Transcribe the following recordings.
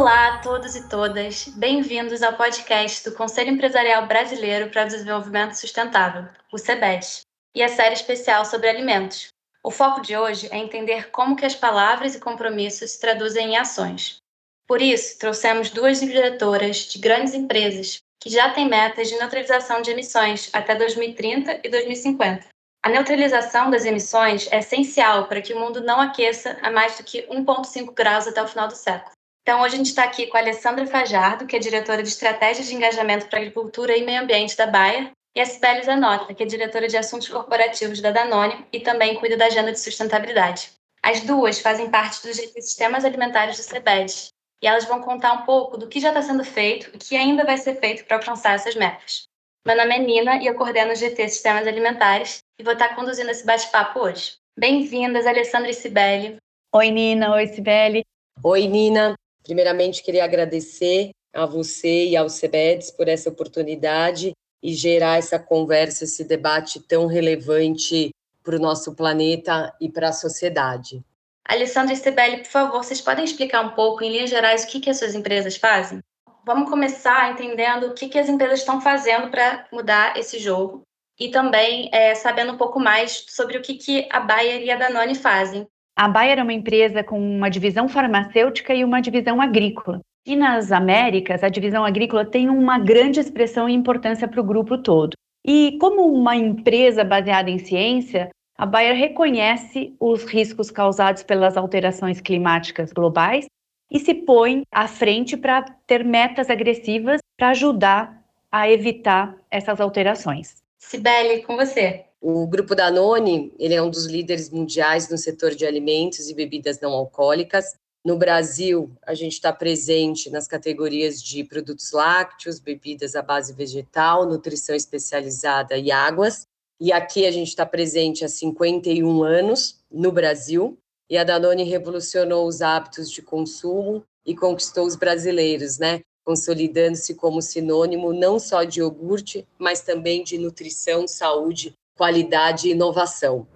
Olá a todos e todas, bem-vindos ao podcast do Conselho Empresarial Brasileiro para o Desenvolvimento Sustentável, o CEBED, e a série especial sobre alimentos. O foco de hoje é entender como que as palavras e compromissos se traduzem em ações. Por isso, trouxemos duas diretoras de grandes empresas que já têm metas de neutralização de emissões até 2030 e 2050. A neutralização das emissões é essencial para que o mundo não aqueça a mais do que 1,5 graus até o final do século. Então, hoje a gente está aqui com a Alessandra Fajardo, que é diretora de Estratégia de Engajamento para Agricultura e Meio Ambiente da Bayer, e a Sibeli Zanota, que é diretora de Assuntos Corporativos da Danone e também cuida da agenda de sustentabilidade. As duas fazem parte dos sistemas alimentares do CEBED, e elas vão contar um pouco do que já está sendo feito e o que ainda vai ser feito para alcançar essas metas. Meu nome é Nina e eu coordeno o GT Sistemas Alimentares e vou estar conduzindo esse bate-papo hoje. Bem-vindas, Alessandra e Sibeli. Oi, Nina. Oi, Sibeli. Oi, Nina. Primeiramente, queria agradecer a você e ao CEBEDS por essa oportunidade e gerar essa conversa, esse debate tão relevante para o nosso planeta e para a sociedade. Alessandra e Sibeli, por favor, vocês podem explicar um pouco, em linhas gerais, o que, que as suas empresas fazem? Vamos começar entendendo o que, que as empresas estão fazendo para mudar esse jogo e também é, sabendo um pouco mais sobre o que, que a Bayer e a Danone fazem a Bayer é uma empresa com uma divisão farmacêutica e uma divisão agrícola. E nas Américas, a divisão agrícola tem uma grande expressão e importância para o grupo todo. E como uma empresa baseada em ciência, a Bayer reconhece os riscos causados pelas alterações climáticas globais e se põe à frente para ter metas agressivas para ajudar a evitar essas alterações. Sibeli, com você. O grupo Danone, ele é um dos líderes mundiais no setor de alimentos e bebidas não alcoólicas. No Brasil, a gente está presente nas categorias de produtos lácteos, bebidas à base vegetal, nutrição especializada e águas. E aqui a gente está presente há 51 anos no Brasil. E a Danone revolucionou os hábitos de consumo e conquistou os brasileiros, né? Consolidando-se como sinônimo não só de iogurte, mas também de nutrição, saúde qualidade e inovação.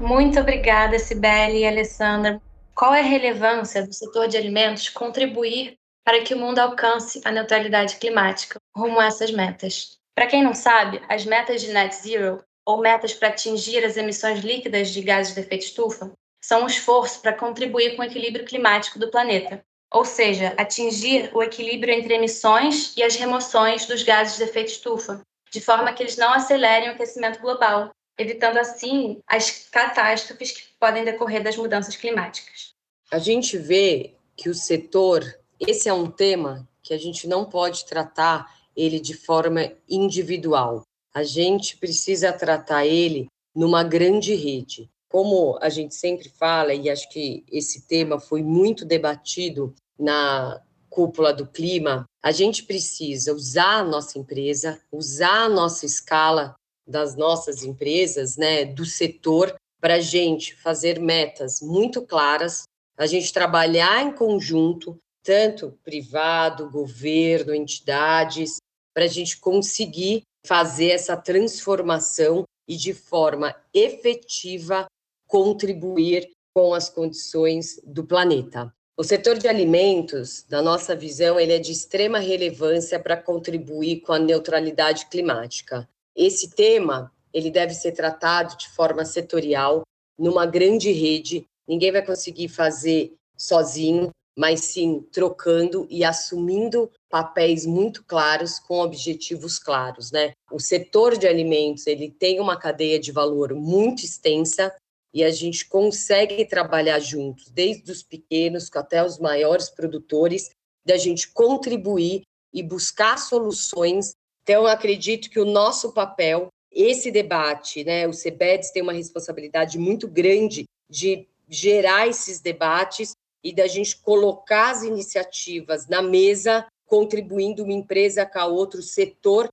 Muito obrigada, Sibeli e Alessandra. Qual é a relevância do setor de alimentos contribuir para que o mundo alcance a neutralidade climática rumo a essas metas? Para quem não sabe, as metas de net zero, ou metas para atingir as emissões líquidas de gases de efeito estufa, são um esforço para contribuir com o equilíbrio climático do planeta, ou seja, atingir o equilíbrio entre emissões e as remoções dos gases de efeito estufa, de forma que eles não acelerem o aquecimento global, evitando assim as catástrofes que podem decorrer das mudanças climáticas. A gente vê que o setor, esse é um tema que a gente não pode tratar ele de forma individual. A gente precisa tratar ele numa grande rede. Como a gente sempre fala, e acho que esse tema foi muito debatido na cúpula do clima, a gente precisa usar a nossa empresa, usar a nossa escala das nossas empresas, né, do setor, para a gente fazer metas muito claras, a gente trabalhar em conjunto, tanto privado, governo, entidades, para a gente conseguir fazer essa transformação e de forma efetiva contribuir com as condições do planeta. O setor de alimentos, na nossa visão, ele é de extrema relevância para contribuir com a neutralidade climática. Esse tema, ele deve ser tratado de forma setorial, numa grande rede. Ninguém vai conseguir fazer sozinho, mas sim trocando e assumindo papéis muito claros com objetivos claros, né? O setor de alimentos, ele tem uma cadeia de valor muito extensa, e a gente consegue trabalhar juntos, desde os pequenos até os maiores produtores, da gente contribuir e buscar soluções. Então, acredito que o nosso papel, esse debate, né, o CEBEDS tem uma responsabilidade muito grande de gerar esses debates e da gente colocar as iniciativas na mesa, contribuindo uma empresa com a outro setor.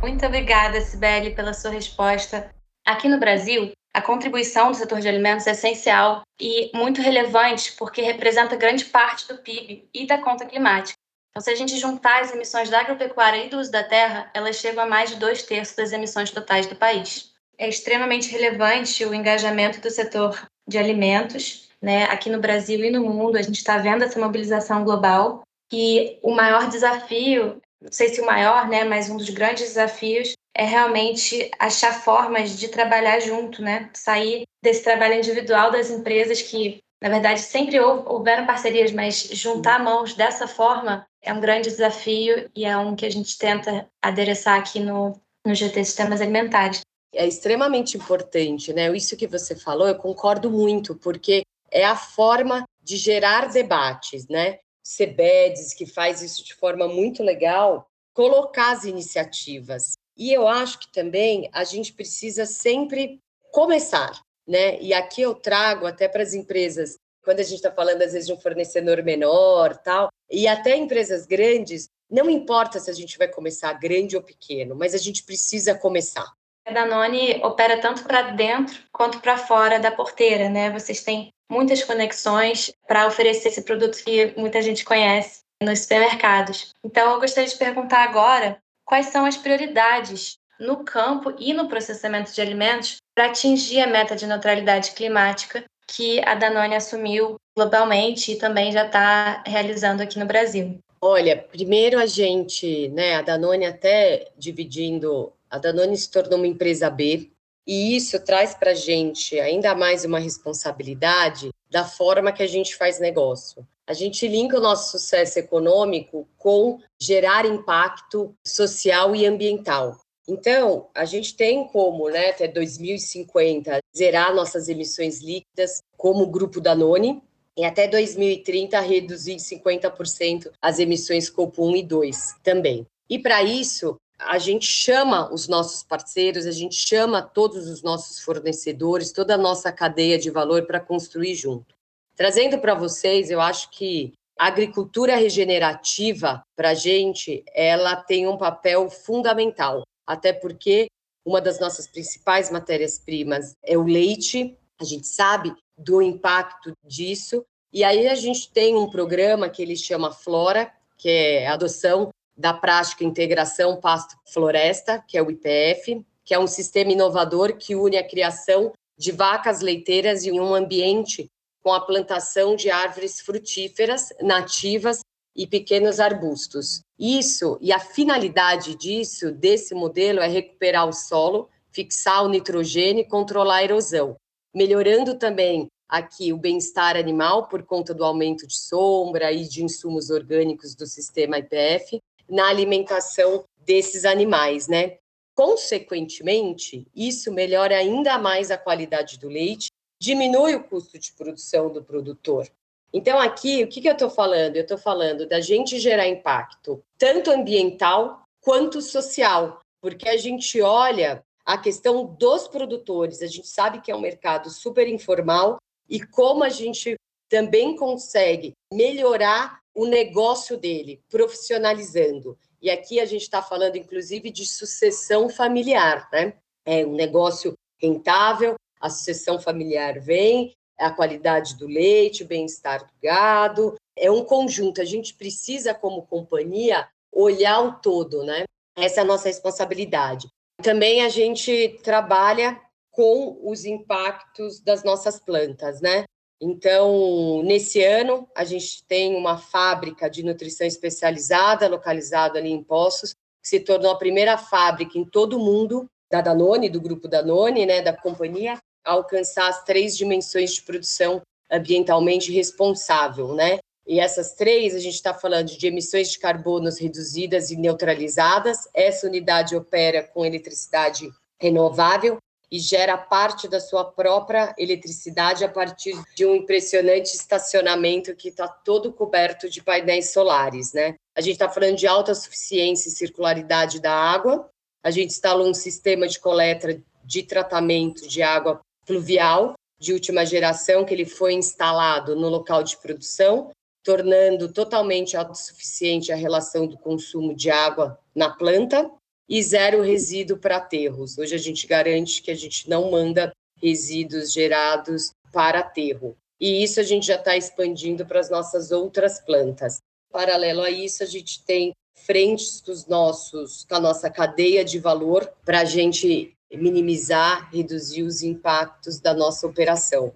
Muito obrigada, Sibeli, pela sua resposta. Aqui no Brasil, a contribuição do setor de alimentos é essencial e muito relevante porque representa grande parte do PIB e da conta climática. Então, se a gente juntar as emissões da agropecuária e do uso da terra, elas chegam a mais de dois terços das emissões totais do país. É extremamente relevante o engajamento do setor de alimentos né, aqui no Brasil e no mundo. A gente está vendo essa mobilização global e o maior desafio, não sei se o maior, né, mas um dos grandes desafios é realmente achar formas de trabalhar junto, né, sair desse trabalho individual das empresas que na verdade, sempre houveram parcerias, mas juntar mãos dessa forma é um grande desafio e é um que a gente tenta adereçar aqui no, no GT Sistemas Alimentares. É extremamente importante, né? Isso que você falou, eu concordo muito, porque é a forma de gerar debates, né? CBEDS, que faz isso de forma muito legal, colocar as iniciativas. E eu acho que também a gente precisa sempre começar, né? E aqui eu trago até para as empresas, quando a gente está falando às vezes de um fornecedor menor, tal, e até empresas grandes, não importa se a gente vai começar grande ou pequeno, mas a gente precisa começar. A Danone opera tanto para dentro quanto para fora da porteira, né? Vocês têm muitas conexões para oferecer esse produto que muita gente conhece nos supermercados. Então, eu gostaria de perguntar agora quais são as prioridades no campo e no processamento de alimentos para atingir a meta de neutralidade climática que a Danone assumiu globalmente e também já está realizando aqui no Brasil. Olha, primeiro a gente, né, a Danone até dividindo, a Danone se tornou uma empresa B, e isso traz para a gente ainda mais uma responsabilidade da forma que a gente faz negócio. A gente linka o nosso sucesso econômico com gerar impacto social e ambiental. Então, a gente tem como, né, até 2050, zerar nossas emissões líquidas como grupo Danone, e até 2030 reduzir 50% as emissões Scope 1 e 2 também. E para isso, a gente chama os nossos parceiros, a gente chama todos os nossos fornecedores, toda a nossa cadeia de valor para construir junto. Trazendo para vocês, eu acho que a agricultura regenerativa, para a gente, ela tem um papel fundamental. Até porque uma das nossas principais matérias-primas é o leite, a gente sabe do impacto disso, e aí a gente tem um programa que ele chama Flora, que é a adoção da prática integração pasto-floresta, que é o IPF, que é um sistema inovador que une a criação de vacas leiteiras em um ambiente com a plantação de árvores frutíferas nativas e pequenos arbustos. Isso e a finalidade disso, desse modelo, é recuperar o solo, fixar o nitrogênio e controlar a erosão, melhorando também aqui o bem-estar animal por conta do aumento de sombra e de insumos orgânicos do sistema IPF na alimentação desses animais, né? Consequentemente, isso melhora ainda mais a qualidade do leite, diminui o custo de produção do produtor, então, aqui, o que, que eu estou falando? Eu estou falando da gente gerar impacto, tanto ambiental quanto social, porque a gente olha a questão dos produtores, a gente sabe que é um mercado super informal e como a gente também consegue melhorar o negócio dele, profissionalizando. E aqui a gente está falando, inclusive, de sucessão familiar, né? É um negócio rentável, a sucessão familiar vem, a qualidade do leite, o bem-estar do gado. É um conjunto. A gente precisa, como companhia, olhar o todo, né? Essa é a nossa responsabilidade. Também a gente trabalha com os impactos das nossas plantas, né? Então, nesse ano, a gente tem uma fábrica de nutrição especializada localizada ali em Poços, que se tornou a primeira fábrica em todo o mundo da Danone, do grupo Danone, né, da companhia, alcançar as três dimensões de produção ambientalmente responsável, né? E essas três, a gente está falando de emissões de carbonos reduzidas e neutralizadas. Essa unidade opera com eletricidade renovável e gera parte da sua própria eletricidade a partir de um impressionante estacionamento que está todo coberto de painéis solares, né? A gente está falando de alta suficiência e circularidade da água. A gente instalou um sistema de coleta de tratamento de água fluvial de última geração, que ele foi instalado no local de produção, tornando totalmente autossuficiente a relação do consumo de água na planta e zero resíduo para aterros. Hoje a gente garante que a gente não manda resíduos gerados para aterro. E isso a gente já está expandindo para as nossas outras plantas. Paralelo a isso, a gente tem frentes dos nossos, com a nossa cadeia de valor para a gente minimizar, reduzir os impactos da nossa operação.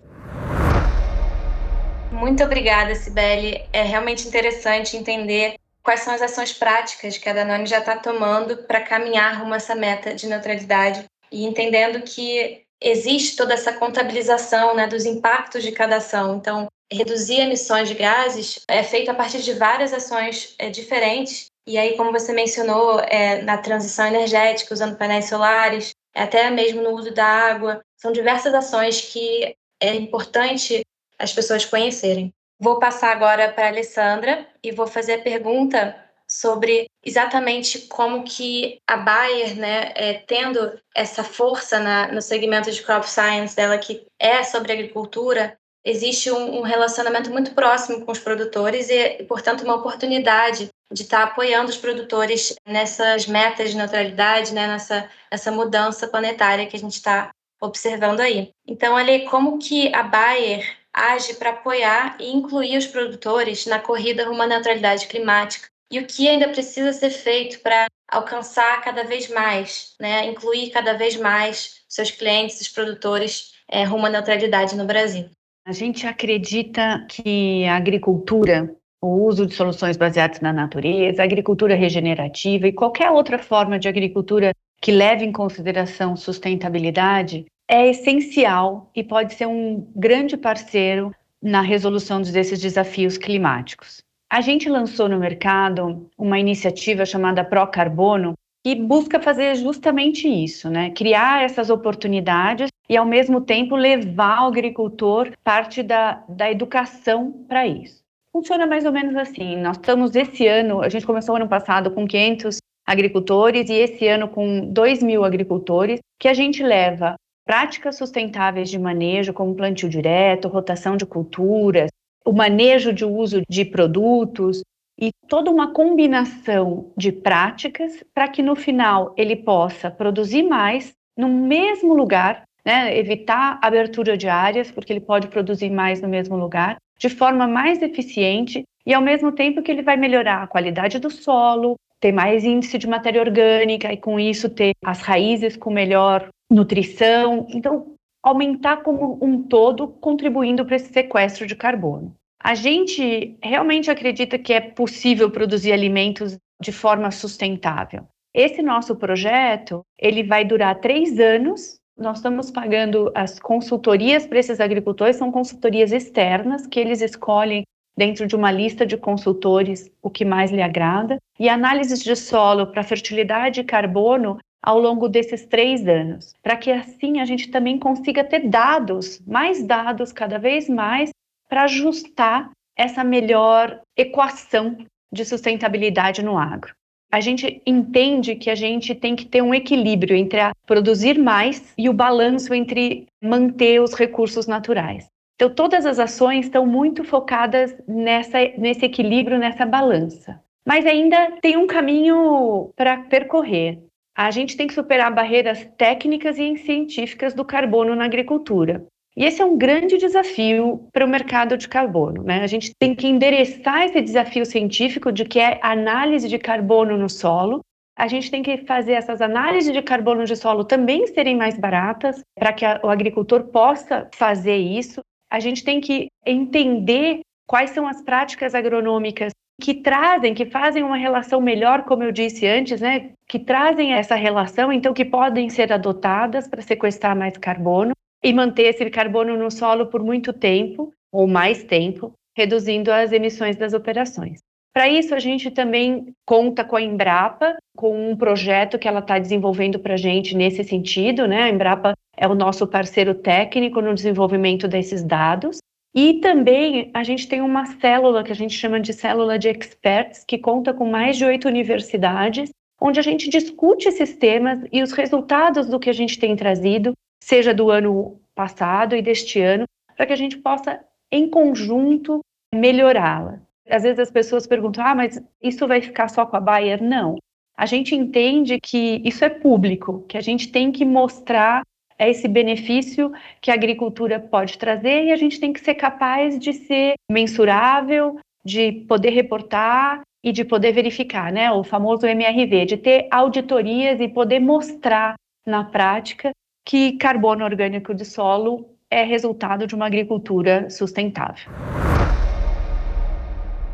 Muito obrigada, Sibeli. É realmente interessante entender quais são as ações práticas que a Danone já está tomando para caminhar rumo a essa meta de neutralidade e entendendo que existe toda essa contabilização né, dos impactos de cada ação. Então, reduzir emissões de gases é feito a partir de várias ações é, diferentes. E aí, como você mencionou, é, na transição energética, usando painéis solares, até mesmo no uso da água, são diversas ações que é importante as pessoas conhecerem. Vou passar agora para a Alessandra e vou fazer a pergunta sobre exatamente como que a Bayer, né, é, tendo essa força na, no segmento de crop science dela que é sobre agricultura, existe um, um relacionamento muito próximo com os produtores e, portanto, uma oportunidade de estar apoiando os produtores nessas metas de neutralidade, né, nessa essa mudança planetária que a gente está observando aí. Então, ali, como que a Bayer age para apoiar e incluir os produtores na corrida rumo à neutralidade climática e o que ainda precisa ser feito para alcançar cada vez mais, né, incluir cada vez mais seus clientes, os produtores, é, rumo à neutralidade no Brasil. A gente acredita que a agricultura, o uso de soluções baseadas na natureza, a agricultura regenerativa e qualquer outra forma de agricultura que leve em consideração sustentabilidade é essencial e pode ser um grande parceiro na resolução desses desafios climáticos. A gente lançou no mercado uma iniciativa chamada Pro Carbono, que busca fazer justamente isso, né? Criar essas oportunidades e, ao mesmo tempo, levar ao agricultor parte da, da educação para isso. Funciona mais ou menos assim. Nós estamos esse ano, a gente começou ano passado com 500 agricultores e esse ano com 2 mil agricultores, que a gente leva práticas sustentáveis de manejo, como plantio direto, rotação de culturas, o manejo de uso de produtos e toda uma combinação de práticas para que no final ele possa produzir mais no mesmo lugar né, evitar abertura de áreas, porque ele pode produzir mais no mesmo lugar, de forma mais eficiente e ao mesmo tempo que ele vai melhorar a qualidade do solo, ter mais índice de matéria orgânica e com isso ter as raízes com melhor nutrição. Então, aumentar como um todo, contribuindo para esse sequestro de carbono. A gente realmente acredita que é possível produzir alimentos de forma sustentável. Esse nosso projeto ele vai durar três anos nós estamos pagando as consultorias para esses agricultores, são consultorias externas que eles escolhem dentro de uma lista de consultores o que mais lhe agrada, e análises de solo para fertilidade e carbono ao longo desses três anos, para que assim a gente também consiga ter dados, mais dados cada vez mais, para ajustar essa melhor equação de sustentabilidade no agro a gente entende que a gente tem que ter um equilíbrio entre produzir mais e o balanço entre manter os recursos naturais. Então, todas as ações estão muito focadas nessa, nesse equilíbrio, nessa balança. Mas ainda tem um caminho para percorrer. A gente tem que superar barreiras técnicas e científicas do carbono na agricultura. E esse é um grande desafio para o mercado de carbono. Né? A gente tem que endereçar esse desafio científico de que é análise de carbono no solo. A gente tem que fazer essas análises de carbono de solo também serem mais baratas, para que a, o agricultor possa fazer isso. A gente tem que entender quais são as práticas agronômicas que trazem, que fazem uma relação melhor, como eu disse antes, né? Que trazem essa relação, então que podem ser adotadas para sequestrar mais carbono e manter esse carbono no solo por muito tempo, ou mais tempo, reduzindo as emissões das operações. Para isso, a gente também conta com a Embrapa, com um projeto que ela está desenvolvendo para a gente nesse sentido, né? A Embrapa é o nosso parceiro técnico no desenvolvimento desses dados. E também a gente tem uma célula que a gente chama de célula de experts, que conta com mais de oito universidades, onde a gente discute esses temas e os resultados do que a gente tem trazido seja do ano passado e deste ano, para que a gente possa, em conjunto, melhorá-la. Às vezes as pessoas perguntam: ah, mas isso vai ficar só com a Bayer? Não. A gente entende que isso é público, que a gente tem que mostrar esse benefício que a agricultura pode trazer e a gente tem que ser capaz de ser mensurável, de poder reportar e de poder verificar, né? O famoso MRV, de ter auditorias e poder mostrar na prática que carbono orgânico de solo é resultado de uma agricultura sustentável.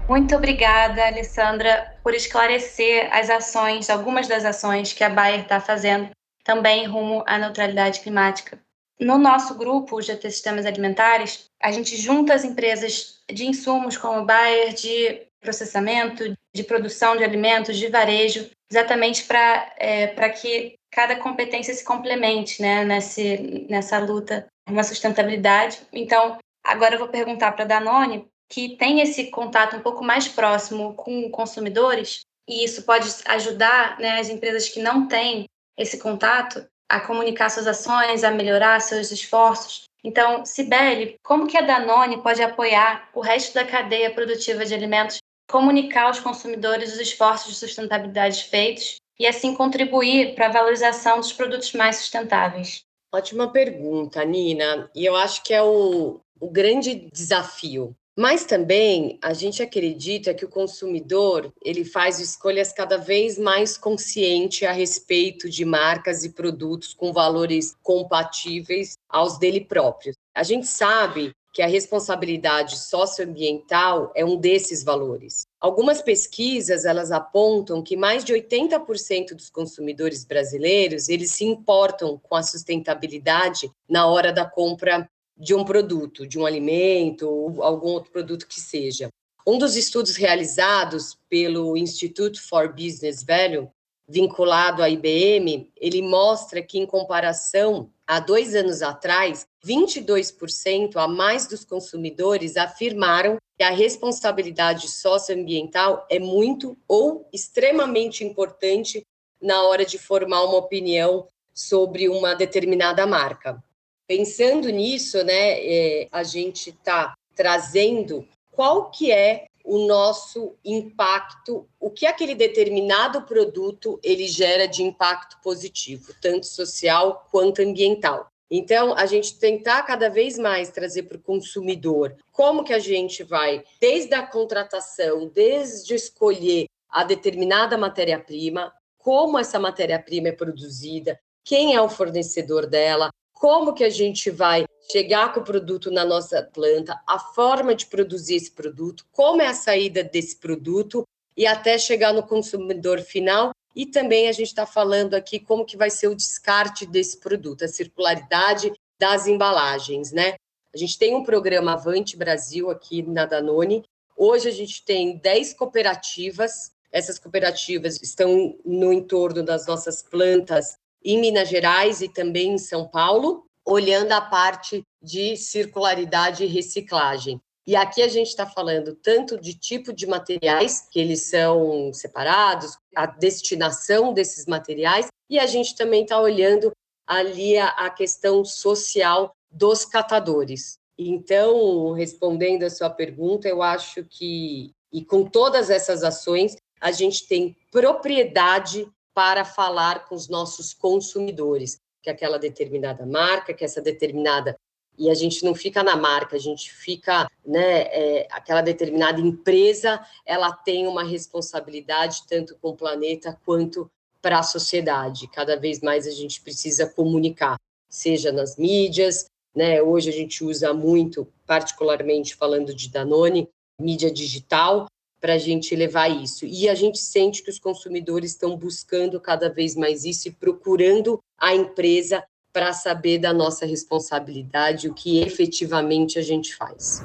Muito obrigada, Alessandra, por esclarecer as ações, algumas das ações que a Bayer está fazendo também rumo à neutralidade climática. No nosso grupo, o GT Sistemas Alimentares, a gente junta as empresas de insumos como Bayer, de processamento, de produção de alimentos, de varejo, exatamente para é, que cada competência se complemente né, nesse, nessa luta, uma sustentabilidade. Então, agora eu vou perguntar para a Danone, que tem esse contato um pouco mais próximo com consumidores, e isso pode ajudar né, as empresas que não têm esse contato a comunicar suas ações, a melhorar seus esforços. Então, Sibeli, como que a Danone pode apoiar o resto da cadeia produtiva de alimentos, comunicar aos consumidores os esforços de sustentabilidade feitos e assim contribuir para a valorização dos produtos mais sustentáveis? Ótima pergunta, Nina. E eu acho que é o, o grande desafio mas também a gente acredita que o consumidor ele faz escolhas cada vez mais consciente a respeito de marcas e produtos com valores compatíveis aos dele próprios. A gente sabe que a responsabilidade socioambiental é um desses valores. Algumas pesquisas elas apontam que mais de 80% dos consumidores brasileiros eles se importam com a sustentabilidade na hora da compra de um produto, de um alimento ou algum outro produto que seja. Um dos estudos realizados pelo Institute for Business Value, vinculado à IBM, ele mostra que, em comparação a dois anos atrás, 22% a mais dos consumidores afirmaram que a responsabilidade socioambiental é muito ou extremamente importante na hora de formar uma opinião sobre uma determinada marca. Pensando nisso, né, é, a gente está trazendo qual que é o nosso impacto, o que aquele determinado produto ele gera de impacto positivo, tanto social quanto ambiental. Então, a gente tentar cada vez mais trazer para o consumidor como que a gente vai, desde a contratação, desde escolher a determinada matéria-prima, como essa matéria-prima é produzida, quem é o fornecedor dela, como que a gente vai chegar com o produto na nossa planta, a forma de produzir esse produto, como é a saída desse produto e até chegar no consumidor final. E também a gente está falando aqui como que vai ser o descarte desse produto, a circularidade das embalagens, né? A gente tem um programa Avante Brasil aqui na Danone. Hoje a gente tem 10 cooperativas. Essas cooperativas estão no entorno das nossas plantas em Minas Gerais e também em São Paulo, olhando a parte de circularidade e reciclagem. E aqui a gente está falando tanto de tipo de materiais, que eles são separados, a destinação desses materiais, e a gente também está olhando ali a, a questão social dos catadores. Então, respondendo a sua pergunta, eu acho que, e com todas essas ações, a gente tem propriedade para falar com os nossos consumidores, que aquela determinada marca, que essa determinada e a gente não fica na marca, a gente fica, né, é, aquela determinada empresa, ela tem uma responsabilidade tanto com o planeta quanto para a sociedade. Cada vez mais a gente precisa comunicar, seja nas mídias, né, hoje a gente usa muito, particularmente falando de Danone, mídia digital, para a gente levar isso. E a gente sente que os consumidores estão buscando cada vez mais isso e procurando a empresa para saber da nossa responsabilidade, o que efetivamente a gente faz.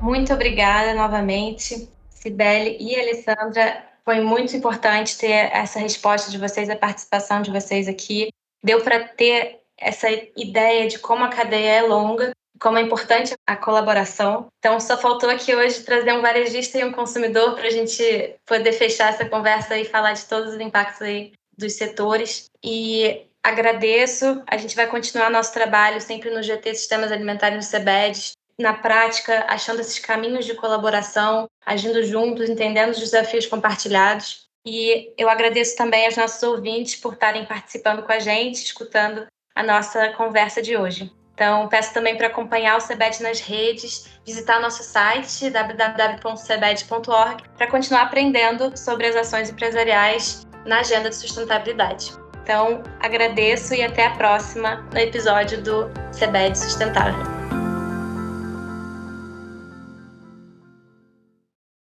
Muito obrigada novamente, Sibeli e Alessandra. Foi muito importante ter essa resposta de vocês, a participação de vocês aqui. Deu para ter essa ideia de como a cadeia é longa como é importante a colaboração. Então, só faltou aqui hoje trazer um varejista e um consumidor para a gente poder fechar essa conversa e falar de todos os impactos aí dos setores. E agradeço. A gente vai continuar nosso trabalho sempre no GT Sistemas Alimentares no CEBED, na prática, achando esses caminhos de colaboração, agindo juntos, entendendo os desafios compartilhados. E eu agradeço também aos nossos ouvintes por estarem participando com a gente, escutando a nossa conversa de hoje. Então, peço também para acompanhar o CEBED nas redes, visitar nosso site www.cebed.org para continuar aprendendo sobre as ações empresariais na agenda de sustentabilidade. Então, agradeço e até a próxima no episódio do CEBED Sustentável.